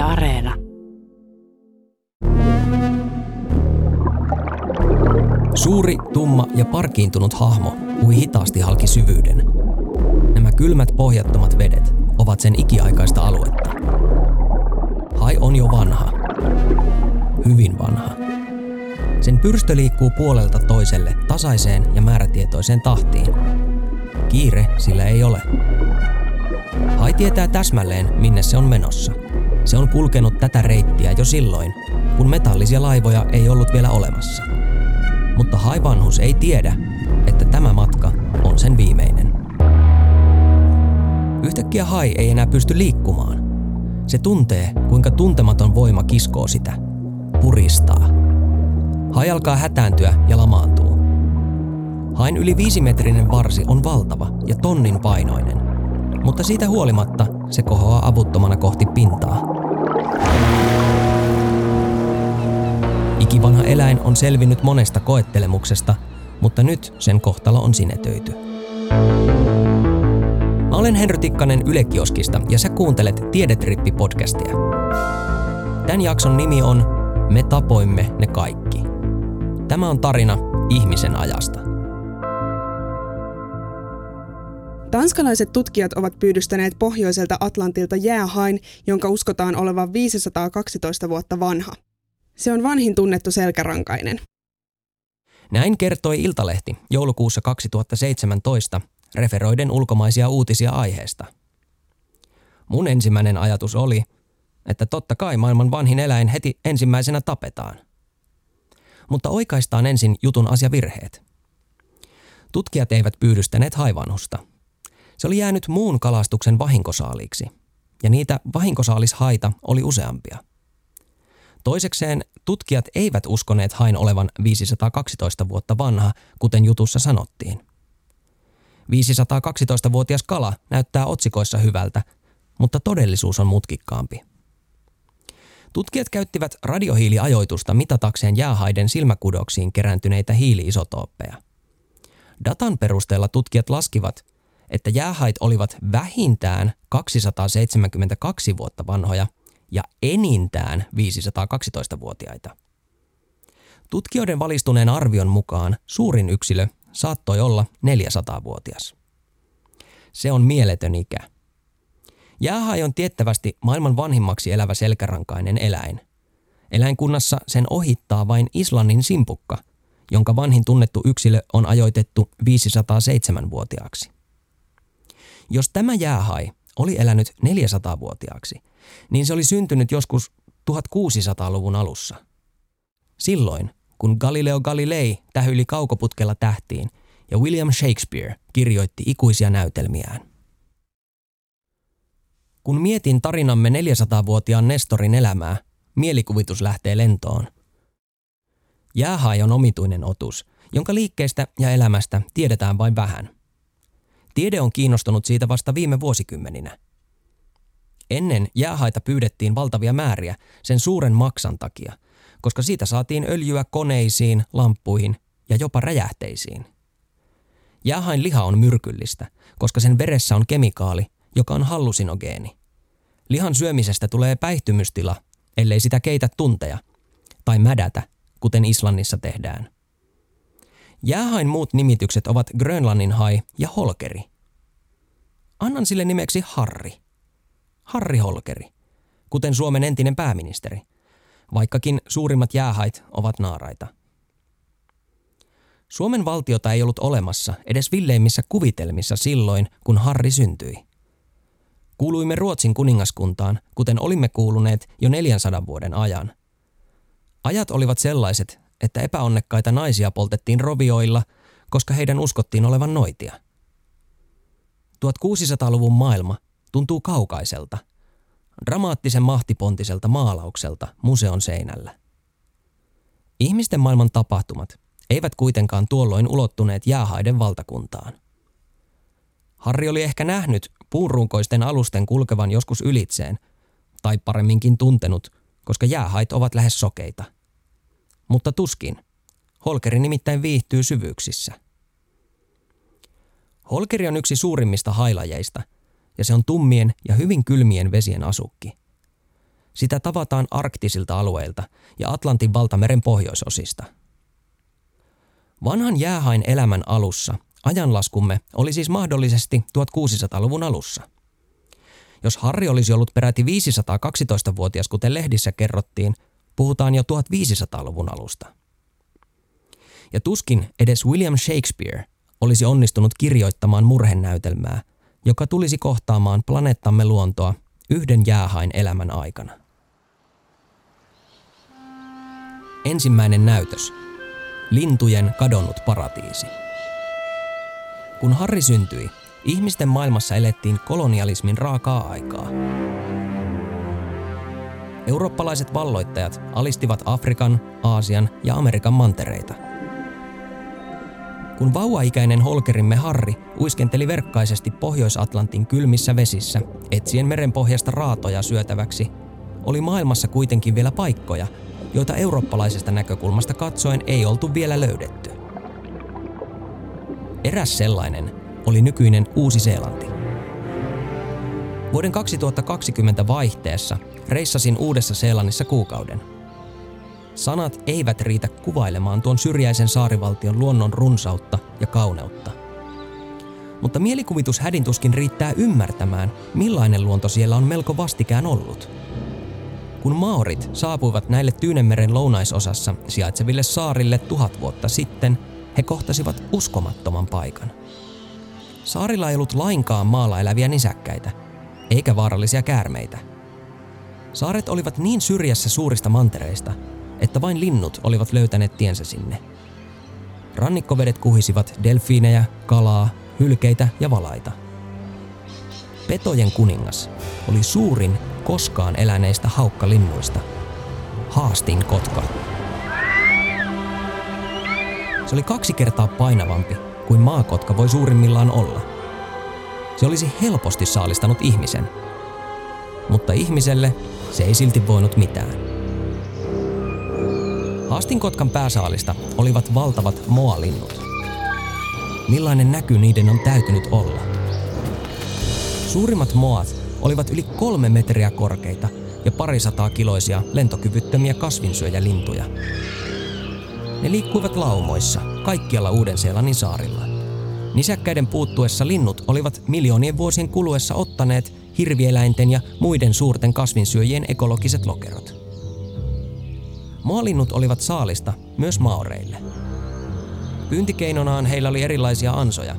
Areena. Suuri, tumma ja parkiintunut hahmo ui hitaasti halki syvyyden. Nämä kylmät pohjattomat vedet ovat sen ikiaikaista aluetta. Hai on jo vanha. Hyvin vanha. Sen pyrstö liikkuu puolelta toiselle tasaiseen ja määrätietoiseen tahtiin. Kiire sillä ei ole. Hai tietää täsmälleen, minne se on menossa. Se on kulkenut tätä reittiä jo silloin, kun metallisia laivoja ei ollut vielä olemassa. Mutta Hai vanhus ei tiedä, että tämä matka on sen viimeinen. Yhtäkkiä Hai ei enää pysty liikkumaan. Se tuntee, kuinka tuntematon voima kiskoo sitä. Puristaa. Hai alkaa hätääntyä ja lamaantuu. Hain yli viisimetrinen varsi on valtava ja tonnin painoinen, mutta siitä huolimatta se kohoaa avuttomana kohti pintaa. Ikivanha eläin on selvinnyt monesta koettelemuksesta, mutta nyt sen kohtalo on sinetöity. Mä olen Henry Tikkanen Yle Kioskista ja sä kuuntelet Tiedetrippi-podcastia. Tämän jakson nimi on Me tapoimme ne kaikki. Tämä on tarina ihmisen ajasta. Tanskalaiset tutkijat ovat pyydystäneet pohjoiselta Atlantilta jäähain, jonka uskotaan olevan 512 vuotta vanha. Se on vanhin tunnettu selkärankainen. Näin kertoi Iltalehti joulukuussa 2017 referoiden ulkomaisia uutisia aiheesta. Mun ensimmäinen ajatus oli, että totta kai maailman vanhin eläin heti ensimmäisenä tapetaan. Mutta oikaistaan ensin jutun asiavirheet. Tutkijat eivät pyydystäneet haivanhusta. Se oli jäänyt muun kalastuksen vahinkosaaliiksi, ja niitä vahinkosaalishaita oli useampia. Toisekseen tutkijat eivät uskoneet hain olevan 512 vuotta vanha, kuten jutussa sanottiin. 512-vuotias kala näyttää otsikoissa hyvältä, mutta todellisuus on mutkikkaampi. Tutkijat käyttivät radiohiiliajoitusta mitatakseen jäähaiden silmäkudoksiin kerääntyneitä hiiliisotooppeja. Datan perusteella tutkijat laskivat, että jäähait olivat vähintään 272 vuotta vanhoja ja enintään 512-vuotiaita. Tutkijoiden valistuneen arvion mukaan suurin yksilö saattoi olla 400-vuotias. Se on mieletön ikä. Jäähai on tiettävästi maailman vanhimmaksi elävä selkärankainen eläin. Eläinkunnassa sen ohittaa vain Islannin simpukka, jonka vanhin tunnettu yksilö on ajoitettu 507-vuotiaaksi. Jos tämä jäähai oli elänyt 400-vuotiaaksi, niin se oli syntynyt joskus 1600-luvun alussa. Silloin, kun Galileo Galilei tähyili kaukoputkella tähtiin ja William Shakespeare kirjoitti ikuisia näytelmiään. Kun mietin tarinamme 400-vuotiaan Nestorin elämää, mielikuvitus lähtee lentoon. Jäähai on omituinen otus, jonka liikkeestä ja elämästä tiedetään vain vähän. Tiede on kiinnostunut siitä vasta viime vuosikymmeninä. Ennen jäähaita pyydettiin valtavia määriä sen suuren maksan takia – koska siitä saatiin öljyä koneisiin, lamppuihin ja jopa räjähteisiin. Jäähain liha on myrkyllistä, koska sen veressä on kemikaali, joka on hallusinogeeni. Lihan syömisestä tulee päihtymystila, ellei sitä keitä tunteja, tai mädätä, kuten Islannissa tehdään. Jäähain muut nimitykset ovat Grönlannin hai ja holkeri. Annan sille nimeksi Harri. Harri Holkeri, kuten Suomen entinen pääministeri vaikkakin suurimmat jäähait ovat naaraita. Suomen valtiota ei ollut olemassa edes villeimmissä kuvitelmissa silloin, kun Harri syntyi. Kuuluimme Ruotsin kuningaskuntaan, kuten olimme kuuluneet jo 400 vuoden ajan. Ajat olivat sellaiset, että epäonnekkaita naisia poltettiin rovioilla, koska heidän uskottiin olevan noitia. 1600-luvun maailma tuntuu kaukaiselta – dramaattisen mahtipontiselta maalaukselta museon seinällä. Ihmisten maailman tapahtumat eivät kuitenkaan tuolloin ulottuneet jäähaiden valtakuntaan. Harri oli ehkä nähnyt puunrunkoisten alusten kulkevan joskus ylitseen, tai paremminkin tuntenut, koska jäähait ovat lähes sokeita. Mutta tuskin. Holkeri nimittäin viihtyy syvyyksissä. Holkeri on yksi suurimmista hailajeista – ja se on tummien ja hyvin kylmien vesien asukki. Sitä tavataan arktisilta alueilta ja Atlantin valtameren pohjoisosista. Vanhan jäähain elämän alussa ajanlaskumme oli siis mahdollisesti 1600-luvun alussa. Jos Harri olisi ollut peräti 512-vuotias, kuten lehdissä kerrottiin, puhutaan jo 1500-luvun alusta. Ja tuskin edes William Shakespeare olisi onnistunut kirjoittamaan murhenäytelmää, joka tulisi kohtaamaan planeettamme luontoa yhden jäähain elämän aikana. Ensimmäinen näytös. Lintujen kadonnut paratiisi. Kun Harri syntyi, ihmisten maailmassa elettiin kolonialismin raakaa aikaa. Eurooppalaiset valloittajat alistivat Afrikan, Aasian ja Amerikan mantereita – kun vauvaikäinen holkerimme Harri uiskenteli verkkaisesti Pohjois-Atlantin kylmissä vesissä, etsien merenpohjasta raatoja syötäväksi, oli maailmassa kuitenkin vielä paikkoja, joita eurooppalaisesta näkökulmasta katsoen ei oltu vielä löydetty. Eräs sellainen oli nykyinen Uusi-Seelanti. Vuoden 2020 vaihteessa reissasin Uudessa Seelannissa kuukauden – Sanat eivät riitä kuvailemaan tuon syrjäisen saarivaltion luonnon runsautta ja kauneutta. Mutta mielikuvitus hädintuskin riittää ymmärtämään, millainen luonto siellä on melko vastikään ollut. Kun maorit saapuivat näille Tyynemeren lounaisosassa sijaitseville saarille tuhat vuotta sitten, he kohtasivat uskomattoman paikan. Saarilla ei ollut lainkaan maalla eläviä nisäkkäitä, eikä vaarallisia käärmeitä. Saaret olivat niin syrjässä suurista mantereista, että vain linnut olivat löytäneet tiensä sinne. Rannikkovedet kuhisivat delfiinejä, kalaa, hylkeitä ja valaita. Petojen kuningas oli suurin koskaan eläneistä haukkalinnuista. Haastin kotka. Se oli kaksi kertaa painavampi kuin maakotka voi suurimmillaan olla. Se olisi helposti saalistanut ihmisen. Mutta ihmiselle se ei silti voinut mitään. Hastinkotkan pääsaalista olivat valtavat moalinnut. Millainen näky niiden on täytynyt olla? Suurimmat moat olivat yli kolme metriä korkeita ja parisataa kiloisia lentokyvyttömiä kasvinsyöjälintuja. Ne liikkuivat laumoissa kaikkialla Uuden-Seelannin saarilla. Nisäkkäiden puuttuessa linnut olivat miljoonien vuosien kuluessa ottaneet hirvieläinten ja muiden suurten kasvinsyöjien ekologiset lokerot. Maalinnut olivat saalista myös maoreille. Pyyntikeinonaan heillä oli erilaisia ansoja,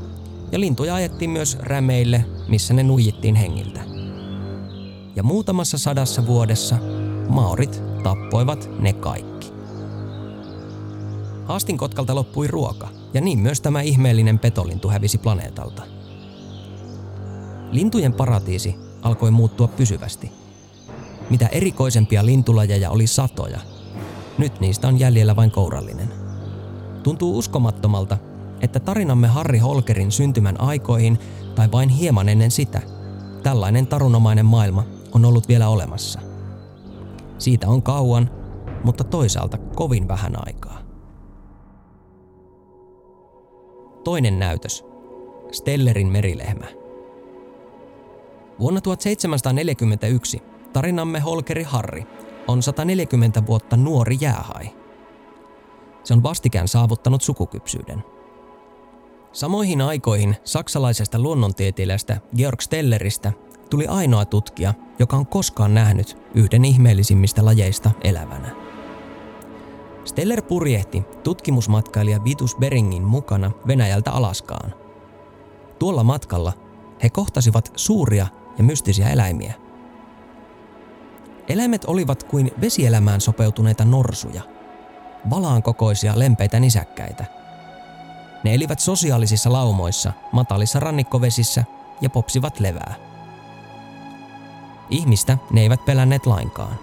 ja lintuja ajettiin myös rämeille, missä ne nuijittiin hengiltä. Ja muutamassa sadassa vuodessa maorit tappoivat ne kaikki. Haastinkotkalta loppui ruoka, ja niin myös tämä ihmeellinen petolintu hävisi planeetalta. Lintujen paratiisi alkoi muuttua pysyvästi. Mitä erikoisempia lintulajeja oli satoja – nyt niistä on jäljellä vain kourallinen. Tuntuu uskomattomalta, että tarinamme Harri Holkerin syntymän aikoihin tai vain hieman ennen sitä, tällainen tarunomainen maailma on ollut vielä olemassa. Siitä on kauan, mutta toisaalta kovin vähän aikaa. Toinen näytös. Stellerin merilehmä. Vuonna 1741 tarinamme Holkeri Harri on 140 vuotta nuori jäähai. Se on vastikään saavuttanut sukukypsyyden. Samoihin aikoihin saksalaisesta luonnontieteilijästä Georg Stelleristä tuli ainoa tutkija, joka on koskaan nähnyt yhden ihmeellisimmistä lajeista elävänä. Steller purjehti tutkimusmatkailija Vitus Beringin mukana Venäjältä Alaskaan. Tuolla matkalla he kohtasivat suuria ja mystisiä eläimiä – Eläimet olivat kuin vesielämään sopeutuneita norsuja, valaan kokoisia lempeitä nisäkkäitä. Ne elivät sosiaalisissa laumoissa, matalissa rannikkovesissä ja popsivat levää. Ihmistä ne eivät pelänneet lainkaan.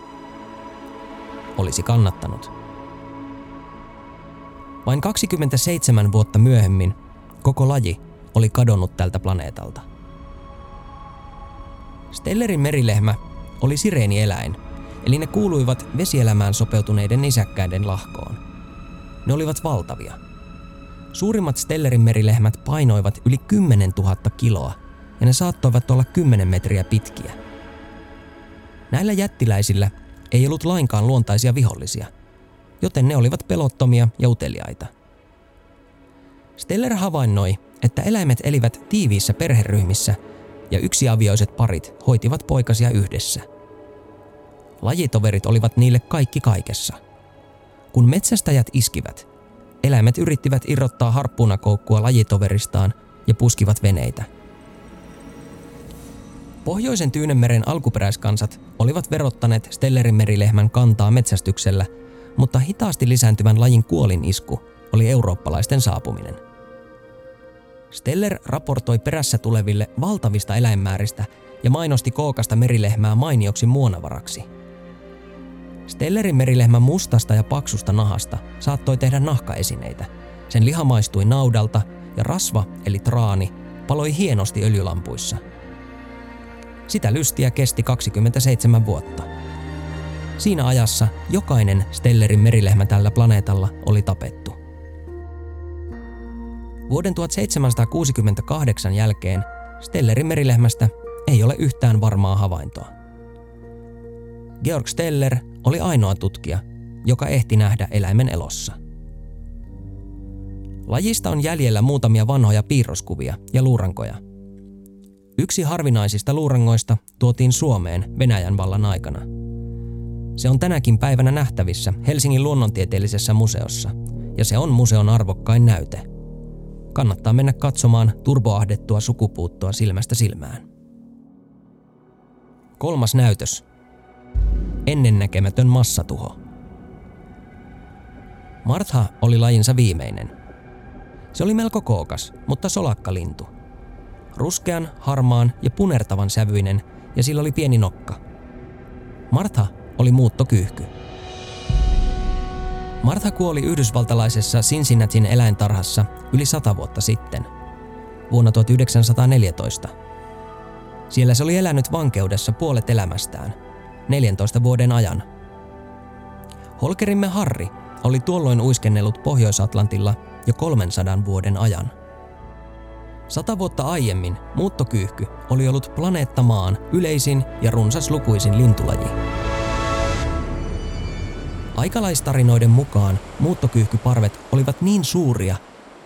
Olisi kannattanut. Vain 27 vuotta myöhemmin koko laji oli kadonnut tältä planeetalta. Stellerin merilehmä oli sireenieläin, eli ne kuuluivat vesielämään sopeutuneiden nisäkkäiden lahkoon. Ne olivat valtavia. Suurimmat Stellerin merilehmät painoivat yli 10 000 kiloa ja ne saattoivat olla 10 metriä pitkiä. Näillä jättiläisillä ei ollut lainkaan luontaisia vihollisia, joten ne olivat pelottomia ja uteliaita. Steller havainnoi, että eläimet elivät tiiviissä perheryhmissä ja yksiavioiset parit hoitivat poikasia yhdessä. Lajitoverit olivat niille kaikki kaikessa. Kun metsästäjät iskivät, eläimet yrittivät irrottaa harppuunakoukkua lajitoveristaan ja puskivat veneitä – Pohjoisen Tyynemeren alkuperäiskansat olivat verottaneet Stellerin merilehmän kantaa metsästyksellä, mutta hitaasti lisääntyvän lajin kuolinisku oli eurooppalaisten saapuminen. Steller raportoi perässä tuleville valtavista eläinmääristä ja mainosti kookasta merilehmää mainioksi muonavaraksi. Stellerin merilehmän mustasta ja paksusta nahasta saattoi tehdä nahkaesineitä. Sen liha maistui naudalta ja rasva eli traani paloi hienosti öljylampuissa – sitä lystiä kesti 27 vuotta. Siinä ajassa jokainen Stellerin merilehmä tällä planeetalla oli tapettu. Vuoden 1768 jälkeen Stellerin merilehmästä ei ole yhtään varmaa havaintoa. Georg Steller oli ainoa tutkija, joka ehti nähdä eläimen elossa. Lajista on jäljellä muutamia vanhoja piirroskuvia ja luurankoja – Yksi harvinaisista luurangoista tuotiin Suomeen Venäjän vallan aikana. Se on tänäkin päivänä nähtävissä Helsingin luonnontieteellisessä museossa, ja se on museon arvokkain näyte. Kannattaa mennä katsomaan turboahdettua sukupuuttoa silmästä silmään. Kolmas näytös. Ennennäkemätön massatuho. Martha oli lajinsa viimeinen. Se oli melko kookas, mutta solakkalintu – ruskean, harmaan ja punertavan sävyinen ja sillä oli pieni nokka. Martha oli muuttokyyhky. Martha kuoli yhdysvaltalaisessa Cincinnatin eläintarhassa yli sata vuotta sitten, vuonna 1914. Siellä se oli elänyt vankeudessa puolet elämästään, 14 vuoden ajan. Holkerimme Harri oli tuolloin uiskennellut Pohjois-Atlantilla jo 300 vuoden ajan. Sata vuotta aiemmin muuttokyyhky oli ollut planeetta Maan yleisin ja runsaslukuisin lintulaji. Aikalaistarinoiden mukaan muuttokyyhkyparvet olivat niin suuria,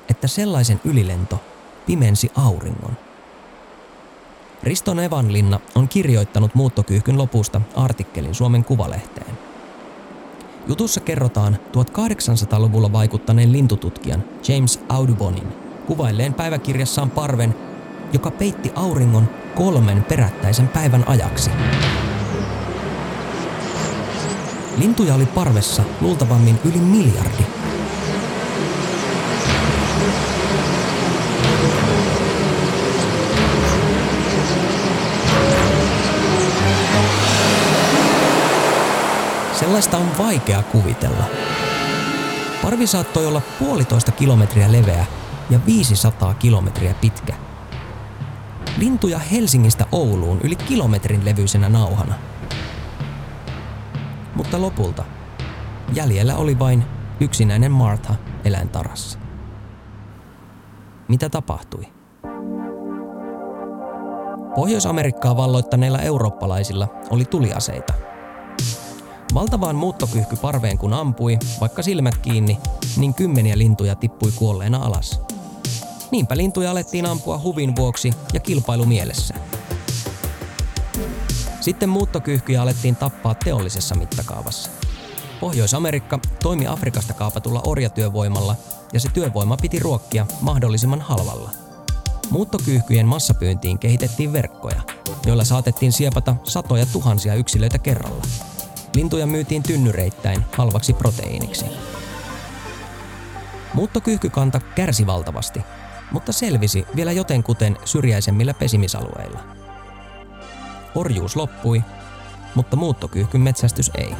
että sellaisen ylilento pimensi auringon. Risto Nevanlinna on kirjoittanut muuttokyyhkyn lopusta artikkelin Suomen Kuvalehteen. Jutussa kerrotaan 1800-luvulla vaikuttaneen lintututkijan James Audubonnin kuvailleen päiväkirjassaan parven, joka peitti auringon kolmen perättäisen päivän ajaksi. Lintuja oli parvessa luultavammin yli miljardi. Sellaista on vaikea kuvitella. Parvi saattoi olla puolitoista kilometriä leveä ja 500 kilometriä pitkä. Lintuja Helsingistä Ouluun yli kilometrin levyisenä nauhana. Mutta lopulta jäljellä oli vain yksinäinen Martha eläintarassa. Mitä tapahtui? Pohjois-Amerikkaa valloittaneilla eurooppalaisilla oli tuliaseita – Valtavaan muuttokyhkyparveen kun ampui, vaikka silmät kiinni, niin kymmeniä lintuja tippui kuolleena alas. Niinpä lintuja alettiin ampua huvin vuoksi ja kilpailu mielessä. Sitten muuttokyhkyjä alettiin tappaa teollisessa mittakaavassa. Pohjois-Amerikka toimi Afrikasta kaapatulla orjatyövoimalla ja se työvoima piti ruokkia mahdollisimman halvalla. Muuttokyyhkyjen massapyyntiin kehitettiin verkkoja, joilla saatettiin siepata satoja tuhansia yksilöitä kerralla. Lintuja myytiin tynnyreittäin halvaksi proteiiniksi. Muuttokyyhkykanta kärsi valtavasti, mutta selvisi vielä jotenkuten syrjäisemmillä pesimisalueilla. Orjuus loppui, mutta muuttokyyhkyn metsästys ei.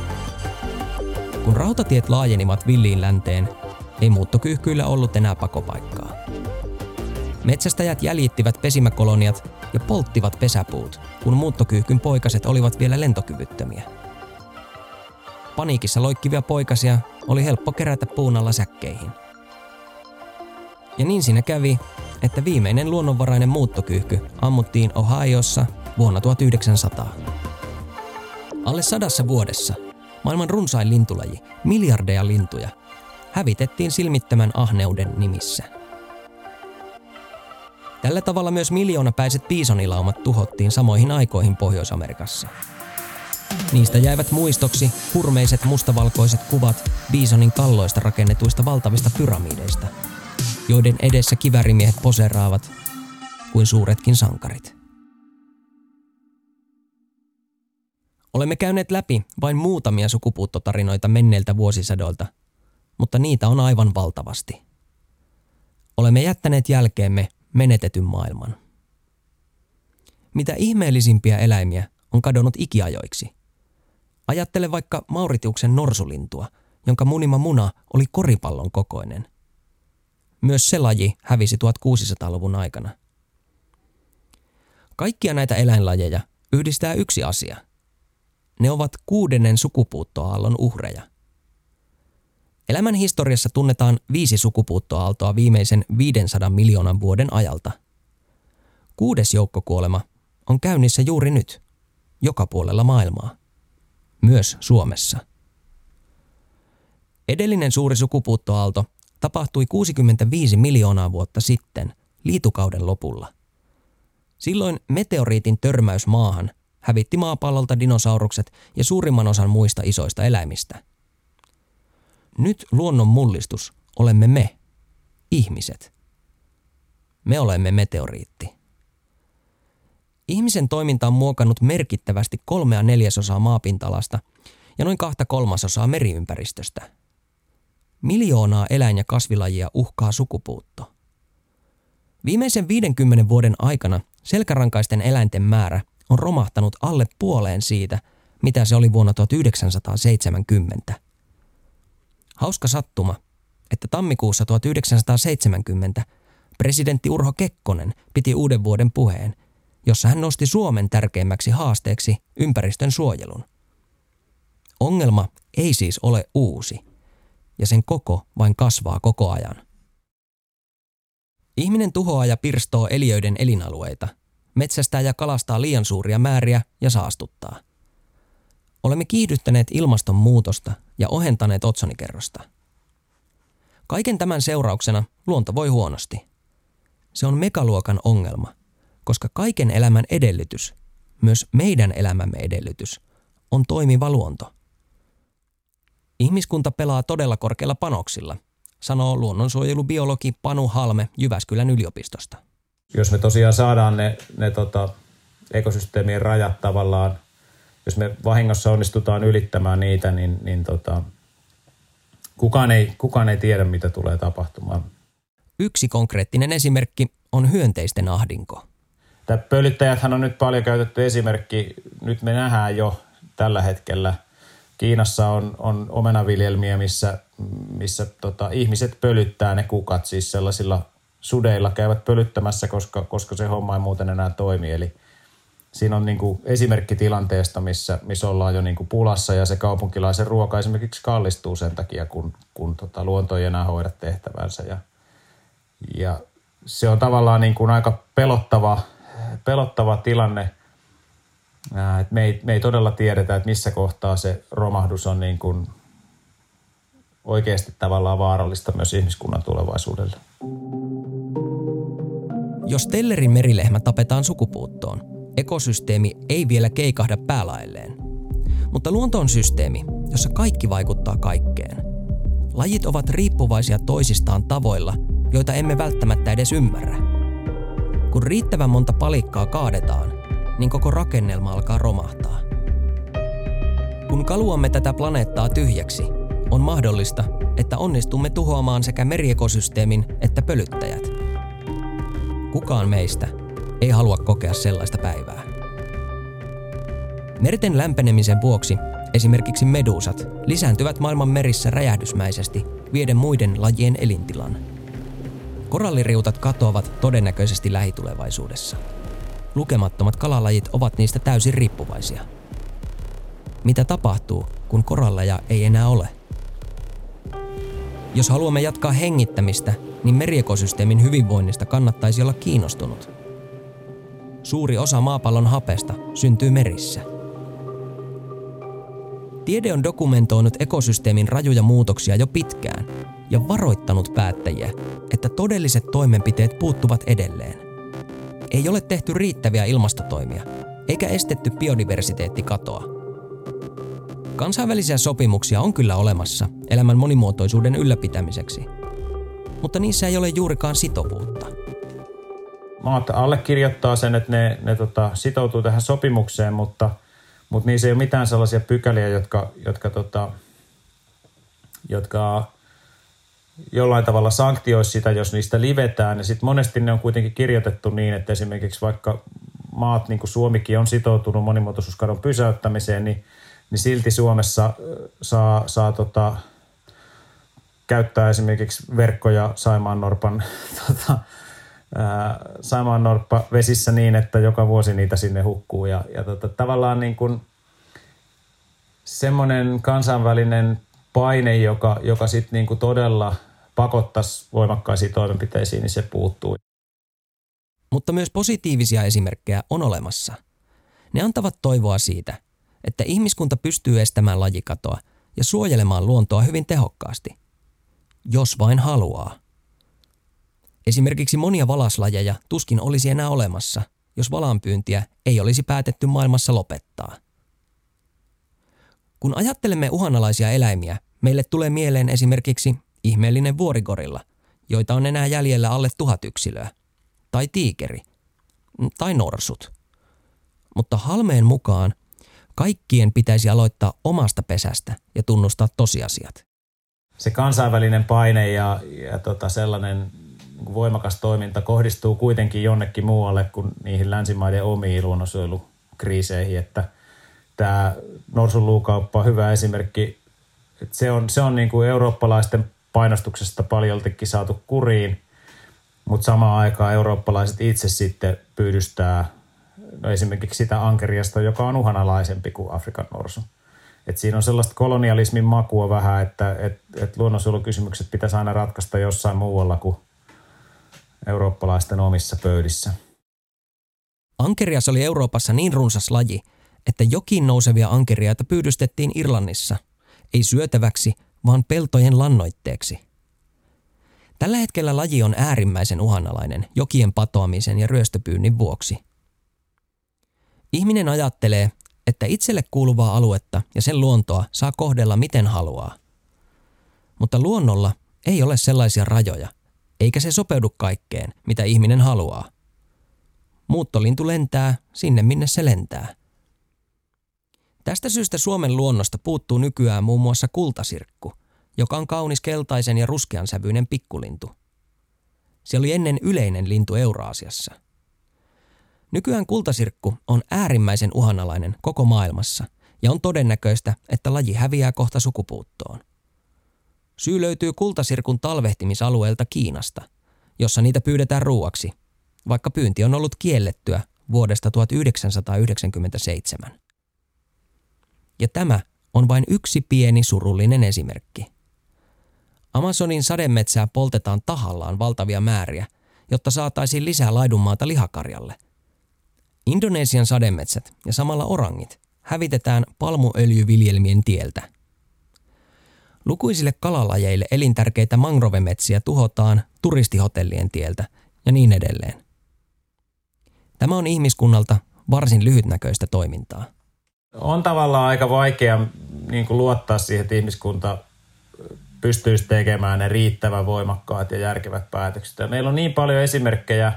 Kun rautatiet laajenivat villiin länteen, ei muuttokyyhkyillä ollut enää pakopaikkaa. Metsästäjät jäljittivät pesimäkoloniat ja polttivat pesäpuut, kun muuttokyyhkyn poikaset olivat vielä lentokyvyttömiä. Paniikissa loikkivia poikasia oli helppo kerätä puun alla säkkeihin. Ja niin siinä kävi, että viimeinen luonnonvarainen muuttokyyhky ammuttiin Ohiossa vuonna 1900. Alle sadassa vuodessa maailman runsain lintulaji, miljardeja lintuja, hävitettiin silmittömän ahneuden nimissä. Tällä tavalla myös miljoonapäiset piisonilaumat tuhottiin samoihin aikoihin Pohjois-Amerikassa. Niistä jäivät muistoksi hurmeiset mustavalkoiset kuvat biisonin kalloista rakennetuista valtavista pyramideista, joiden edessä kivärimiehet poseraavat kuin suuretkin sankarit. Olemme käyneet läpi vain muutamia sukupuuttotarinoita menneiltä vuosisadoilta, mutta niitä on aivan valtavasti. Olemme jättäneet jälkeemme menetetyn maailman. Mitä ihmeellisimpiä eläimiä on kadonnut ikiajoiksi. Ajattele vaikka Mauritiuksen norsulintua, jonka munima muna oli koripallon kokoinen. Myös se laji hävisi 1600-luvun aikana. Kaikkia näitä eläinlajeja yhdistää yksi asia – ne ovat kuudennen sukupuuttoaallon uhreja. Elämän historiassa tunnetaan viisi sukupuuttoaaltoa viimeisen 500 miljoonan vuoden ajalta. Kuudes joukkokuolema on käynnissä juuri nyt, joka puolella maailmaa, myös Suomessa. Edellinen suuri sukupuuttoaalto tapahtui 65 miljoonaa vuotta sitten, liitukauden lopulla. Silloin meteoriitin törmäys maahan – hävitti maapallolta dinosaurukset ja suurimman osan muista isoista eläimistä. Nyt luonnon mullistus olemme me, ihmiset. Me olemme meteoriitti. Ihmisen toiminta on muokannut merkittävästi kolmea neljäsosaa maapintalasta ja noin kahta kolmasosaa meriympäristöstä. Miljoonaa eläin- ja kasvilajia uhkaa sukupuutto. Viimeisen 50 vuoden aikana selkärankaisten eläinten määrä on romahtanut alle puoleen siitä, mitä se oli vuonna 1970. Hauska sattuma, että tammikuussa 1970 presidentti Urho Kekkonen piti uuden vuoden puheen, jossa hän nosti Suomen tärkeimmäksi haasteeksi ympäristön suojelun. Ongelma ei siis ole uusi, ja sen koko vain kasvaa koko ajan. Ihminen tuhoaa ja pirstoo eliöiden elinalueita – metsästää ja kalastaa liian suuria määriä ja saastuttaa. Olemme kiihdyttäneet ilmastonmuutosta ja ohentaneet otsonikerrosta. Kaiken tämän seurauksena luonto voi huonosti. Se on megaluokan ongelma, koska kaiken elämän edellytys, myös meidän elämämme edellytys, on toimiva luonto. Ihmiskunta pelaa todella korkeilla panoksilla, sanoo luonnonsuojelubiologi Panu Halme Jyväskylän yliopistosta jos me tosiaan saadaan ne, ne tota, ekosysteemien rajat tavallaan, jos me vahingossa onnistutaan ylittämään niitä, niin, niin tota, kukaan, ei, kukaan ei tiedä, mitä tulee tapahtumaan. Yksi konkreettinen esimerkki on hyönteisten ahdinko. Tämä pölyttäjäthän on nyt paljon käytetty esimerkki. Nyt me nähdään jo tällä hetkellä. Kiinassa on, on omenaviljelmiä, missä, missä tota, ihmiset pölyttää ne kukat siis sellaisilla sudeilla käyvät pölyttämässä, koska, koska se homma ei muuten enää toimi. Eli siinä on niin kuin esimerkki tilanteesta, missä, missä ollaan jo niin kuin pulassa ja se kaupunkilaisen ruoka esimerkiksi kallistuu sen takia, kun, kun tota luonto ei enää hoida tehtävänsä. Ja, ja se on tavallaan niin kuin aika pelottava, pelottava tilanne, että me ei, me ei todella tiedetä, että missä kohtaa se romahdus on niin kuin oikeasti tavallaan vaarallista myös ihmiskunnan tulevaisuudelle. Jos Tellerin merilehmä tapetaan sukupuuttoon, ekosysteemi ei vielä keikahda päälailleen. Mutta luonto on systeemi, jossa kaikki vaikuttaa kaikkeen. Lajit ovat riippuvaisia toisistaan tavoilla, joita emme välttämättä edes ymmärrä. Kun riittävän monta palikkaa kaadetaan, niin koko rakennelma alkaa romahtaa. Kun kaluamme tätä planeettaa tyhjäksi, on mahdollista, että onnistumme tuhoamaan sekä meriekosysteemin että pölyttäjät. Kukaan meistä ei halua kokea sellaista päivää. Merten lämpenemisen vuoksi esimerkiksi medusat lisääntyvät maailman merissä räjähdysmäisesti vieden muiden lajien elintilan. Koralliriutat katoavat todennäköisesti lähitulevaisuudessa. Lukemattomat kalalajit ovat niistä täysin riippuvaisia. Mitä tapahtuu, kun koralleja ei enää ole? Jos haluamme jatkaa hengittämistä, niin meriekosysteemin hyvinvoinnista kannattaisi olla kiinnostunut. Suuri osa maapallon hapesta syntyy merissä. Tiede on dokumentoinut ekosysteemin rajuja muutoksia jo pitkään ja varoittanut päättäjiä, että todelliset toimenpiteet puuttuvat edelleen. Ei ole tehty riittäviä ilmastotoimia, eikä estetty biodiversiteettikatoa. Kansainvälisiä sopimuksia on kyllä olemassa elämän monimuotoisuuden ylläpitämiseksi, mutta niissä ei ole juurikaan sitovuutta. Maat allekirjoittaa sen, että ne, ne tota, sitoutuu tähän sopimukseen, mutta, mutta niissä ei ole mitään sellaisia pykäliä, jotka, jotka, tota, jotka jollain tavalla sanktioisi sitä, jos niistä livetään. Ja sitten monesti ne on kuitenkin kirjoitettu niin, että esimerkiksi vaikka maat, niin kuin Suomikin on sitoutunut monimuotoisuuskadon pysäyttämiseen, niin, niin silti Suomessa saa, saa tota, käyttää esimerkiksi verkkoja Saimaan Norpan tota, Saimaan Norppa vesissä niin, että joka vuosi niitä sinne hukkuu. Ja, ja tota, tavallaan niin kuin semmoinen kansainvälinen paine, joka, joka sitten niin kuin todella pakottaisi voimakkaisiin toimenpiteisiin, niin se puuttuu. Mutta myös positiivisia esimerkkejä on olemassa. Ne antavat toivoa siitä, että ihmiskunta pystyy estämään lajikatoa ja suojelemaan luontoa hyvin tehokkaasti. Jos vain haluaa. Esimerkiksi monia valaslajeja tuskin olisi enää olemassa, jos valanpyyntiä ei olisi päätetty maailmassa lopettaa. Kun ajattelemme uhanalaisia eläimiä, meille tulee mieleen esimerkiksi ihmeellinen vuorigorilla, joita on enää jäljellä alle tuhat yksilöä, tai tiikeri, tai norsut. Mutta Halmeen mukaan kaikkien pitäisi aloittaa omasta pesästä ja tunnustaa tosiasiat. Se kansainvälinen paine ja, ja tota sellainen voimakas toiminta kohdistuu kuitenkin jonnekin muualle kuin niihin länsimaiden omiin luonnonsuojelukriiseihin, että tämä norsunluukauppa on hyvä esimerkki. Että se on, se on niin kuin eurooppalaisten painostuksesta paljoltikin saatu kuriin, mutta samaan aikaan eurooppalaiset itse sitten pyydystää no esimerkiksi sitä ankeriasta, joka on uhanalaisempi kuin Afrikan norsu. Et siinä on sellaista kolonialismin makua vähän, että et, et luonnonsuojelukysymykset pitäisi aina ratkaista jossain muualla kuin eurooppalaisten omissa pöydissä. Ankerias oli Euroopassa niin runsas laji, että jokin nousevia ankeriaita pyydystettiin Irlannissa, ei syötäväksi, vaan peltojen lannoitteeksi. Tällä hetkellä laji on äärimmäisen uhanalainen jokien patoamisen ja ryöstöpyynnin vuoksi. Ihminen ajattelee, että itselle kuuluvaa aluetta ja sen luontoa saa kohdella miten haluaa. Mutta luonnolla ei ole sellaisia rajoja – eikä se sopeudu kaikkeen, mitä ihminen haluaa. Muuttolintu lentää sinne, minne se lentää. Tästä syystä Suomen luonnosta puuttuu nykyään muun muassa kultasirkku, joka on kaunis keltaisen ja ruskean sävyinen pikkulintu. Se oli ennen yleinen lintu Euraasiassa. Nykyään kultasirkku on äärimmäisen uhanalainen koko maailmassa ja on todennäköistä, että laji häviää kohta sukupuuttoon. Syy löytyy kultasirkun talvehtimisalueelta Kiinasta, jossa niitä pyydetään ruuaksi, vaikka pyynti on ollut kiellettyä vuodesta 1997. Ja tämä on vain yksi pieni surullinen esimerkki. Amazonin sademetsää poltetaan tahallaan valtavia määriä, jotta saataisiin lisää laidunmaata lihakarjalle. Indonesian sademetsät ja samalla orangit hävitetään palmuöljyviljelmien tieltä – Lukuisille kalalajeille elintärkeitä mangrovemetsiä tuhotaan turistihotellien tieltä ja niin edelleen. Tämä on ihmiskunnalta varsin lyhytnäköistä toimintaa. On tavallaan aika vaikea niin kuin luottaa siihen, että ihmiskunta pystyisi tekemään ne riittävän voimakkaat ja järkevät päätökset. Ja meillä on niin paljon esimerkkejä,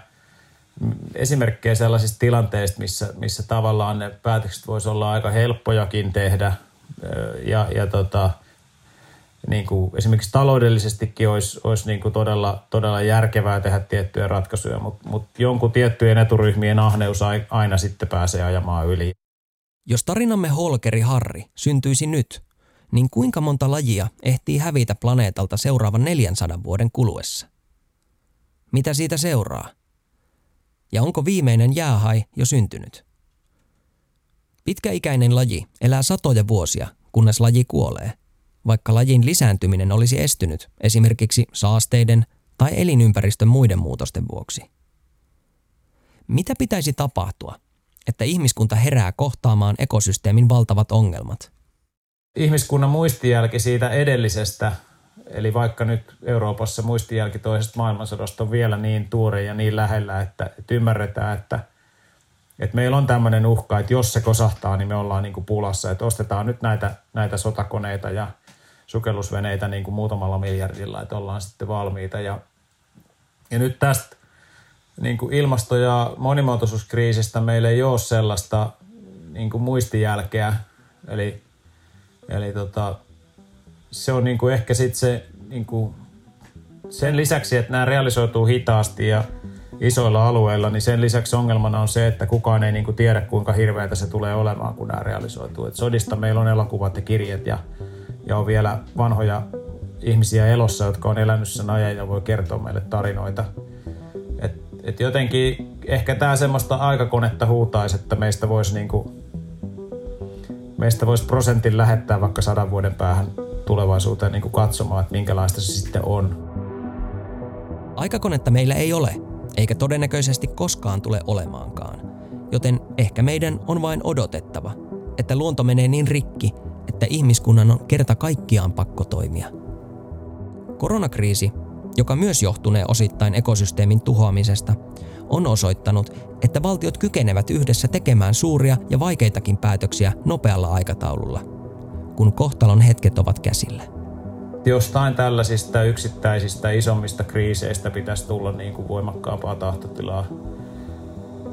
esimerkkejä sellaisista tilanteista, missä, missä tavallaan ne päätökset voisi olla aika helppojakin tehdä ja, ja tota, niin kuin esimerkiksi taloudellisestikin olisi, olisi niin kuin todella, todella järkevää tehdä tiettyjä ratkaisuja, mutta, mutta jonkun tiettyjen eturyhmien ahneus aina sitten pääsee ajamaan yli. Jos tarinamme Holkeri Harri syntyisi nyt, niin kuinka monta lajia ehtii hävitä planeetalta seuraavan 400 vuoden kuluessa? Mitä siitä seuraa? Ja onko viimeinen jäähai jo syntynyt? Pitkäikäinen laji elää satoja vuosia, kunnes laji kuolee – vaikka lajin lisääntyminen olisi estynyt esimerkiksi saasteiden tai elinympäristön muiden muutosten vuoksi. Mitä pitäisi tapahtua, että ihmiskunta herää kohtaamaan ekosysteemin valtavat ongelmat? ihmiskunnan muistijälki siitä edellisestä, eli vaikka nyt Euroopassa muistijälki toisesta maailmansodasta on vielä niin tuore ja niin lähellä, että, että ymmärretään, että, että meillä on tämmöinen uhka, että jos se kosahtaa, niin me ollaan niin kuin pulassa, että ostetaan nyt näitä, näitä sotakoneita ja sukellusveneitä niin kuin muutamalla miljardilla, että ollaan sitten valmiita. Ja, ja nyt tästä niin kuin ilmasto- ja monimuotoisuuskriisistä meillä ei ole sellaista niin kuin muistijälkeä, eli, eli tota, se on niin kuin ehkä sitten se niin kuin sen lisäksi, että nämä realisoituu hitaasti ja isoilla alueilla, niin sen lisäksi ongelmana on se, että kukaan ei niin kuin tiedä, kuinka hirveätä se tulee olemaan, kun nämä realisoituu. Et sodista meillä on elokuvat ja kirjat ja, ja on vielä vanhoja ihmisiä elossa, jotka on elänyt sen ajan ja voi kertoa meille tarinoita. Et, et jotenkin ehkä tämä semmoista aikakonetta huutaisi, että meistä voisi niinku, meistä voisi prosentin lähettää vaikka sadan vuoden päähän tulevaisuuteen niin kuin katsomaan, että minkälaista se sitten on. Aikakonetta meillä ei ole, eikä todennäköisesti koskaan tule olemaankaan. Joten ehkä meidän on vain odotettava, että luonto menee niin rikki, että ihmiskunnan on kerta kaikkiaan pakko toimia. Koronakriisi, joka myös johtunee osittain ekosysteemin tuhoamisesta, on osoittanut, että valtiot kykenevät yhdessä tekemään suuria ja vaikeitakin päätöksiä nopealla aikataululla, kun kohtalon hetket ovat käsillä. Jostain tällaisista yksittäisistä isommista kriiseistä pitäisi tulla niin kuin voimakkaampaa tahtotilaa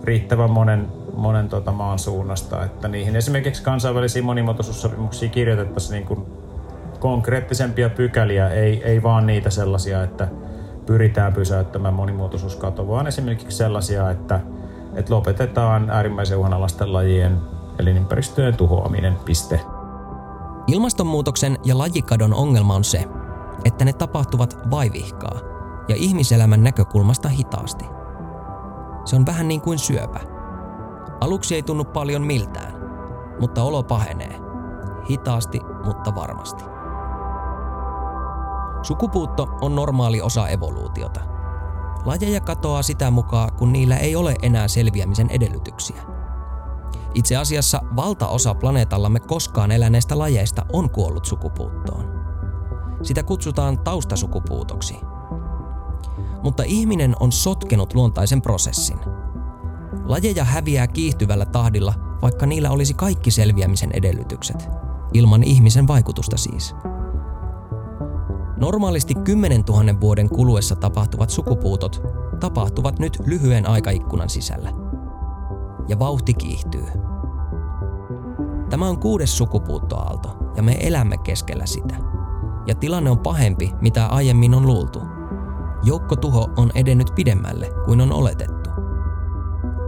riittävän monen, monen tota maan suunnasta, että niihin esimerkiksi kansainvälisiin monimuotoisuussopimuksia kirjoitettaisiin niin kuin konkreettisempia pykäliä, ei, ei vaan niitä sellaisia, että pyritään pysäyttämään monimuotoisuuskato, vaan esimerkiksi sellaisia, että, että lopetetaan äärimmäisen uhanalaisten lajien elinympäristöjen tuhoaminen, piste. Ilmastonmuutoksen ja lajikadon ongelma on se, että ne tapahtuvat vaivihkaa ja ihmiselämän näkökulmasta hitaasti. Se on vähän niin kuin syöpä. Aluksi ei tunnu paljon miltään, mutta olo pahenee. Hitaasti, mutta varmasti. Sukupuutto on normaali osa evoluutiota. Lajeja katoaa sitä mukaan, kun niillä ei ole enää selviämisen edellytyksiä. Itse asiassa valtaosa planeetallamme koskaan eläneistä lajeista on kuollut sukupuuttoon. Sitä kutsutaan taustasukupuutoksi. Mutta ihminen on sotkenut luontaisen prosessin. Lajeja häviää kiihtyvällä tahdilla, vaikka niillä olisi kaikki selviämisen edellytykset. Ilman ihmisen vaikutusta siis. Normaalisti 10 000 vuoden kuluessa tapahtuvat sukupuutot tapahtuvat nyt lyhyen aikaikkunan sisällä. Ja vauhti kiihtyy. Tämä on kuudes sukupuuttoaalto ja me elämme keskellä sitä. Ja tilanne on pahempi, mitä aiemmin on luultu. Joukkotuho on edennyt pidemmälle kuin on oletettu.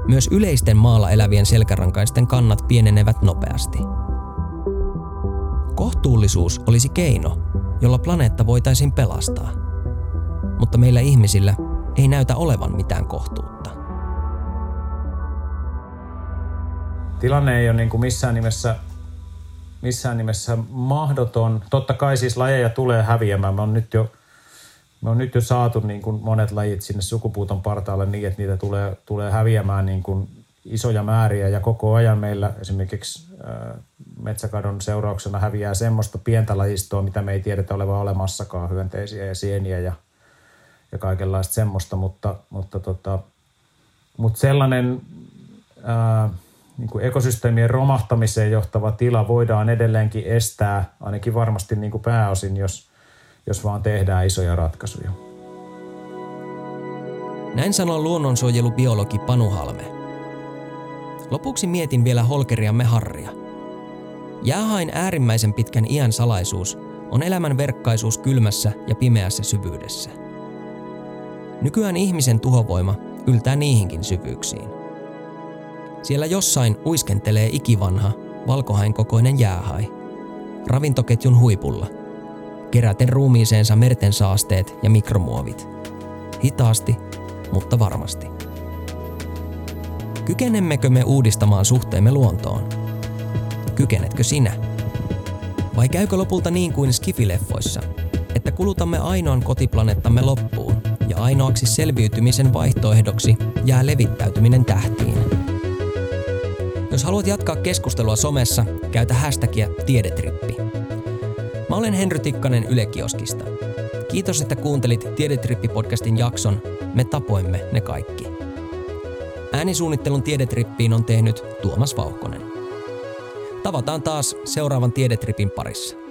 Myös yleisten maalla elävien selkärankaisten kannat pienenevät nopeasti. Kohtuullisuus olisi keino, jolla planeetta voitaisiin pelastaa. Mutta meillä ihmisillä ei näytä olevan mitään kohtuutta. Tilanne ei ole niin kuin missään nimessä missään nimessä mahdoton. Totta kai siis lajeja tulee häviämään. Me on nyt jo, me on nyt jo saatu niin kuin monet lajit sinne sukupuuton partaalle niin, että niitä tulee, tulee häviämään niin kuin isoja määriä ja koko ajan meillä esimerkiksi metsäkadon seurauksena häviää semmoista pientä lajistoa, mitä me ei tiedetä olevan olemassakaan, hyönteisiä ja sieniä ja, ja kaikenlaista semmoista, mutta, mutta, tota, mutta sellainen ää, niin kuin ekosysteemien romahtamiseen johtava tila voidaan edelleenkin estää, ainakin varmasti niin kuin pääosin, jos, jos vaan tehdään isoja ratkaisuja. Näin sanoo luonnonsuojelubiologi Panu Halme. Lopuksi mietin vielä holkeriamme Harria. Jäähain äärimmäisen pitkän iän salaisuus on elämän verkkaisuus kylmässä ja pimeässä syvyydessä. Nykyään ihmisen tuhovoima yltää niihinkin syvyyksiin. Siellä jossain uiskentelee ikivanha, valkohain kokoinen jäähai. Ravintoketjun huipulla. Keräten ruumiiseensa merten saasteet ja mikromuovit. Hitaasti, mutta varmasti. Kykenemmekö me uudistamaan suhteemme luontoon? Kykenetkö sinä? Vai käykö lopulta niin kuin skifileffoissa, että kulutamme ainoan kotiplaneettamme loppuun ja ainoaksi selviytymisen vaihtoehdoksi jää levittäytyminen tähtiin? Jos haluat jatkaa keskustelua somessa, käytä hashtagia Tiedetrippi. Mä olen Henry Tikkanen Yle Kioskista. Kiitos, että kuuntelit Tiedetrippi-podcastin jakson Me tapoimme ne kaikki. Äänisuunnittelun Tiedetrippiin on tehnyt Tuomas Vauhkonen. Tavataan taas seuraavan Tiedetripin parissa.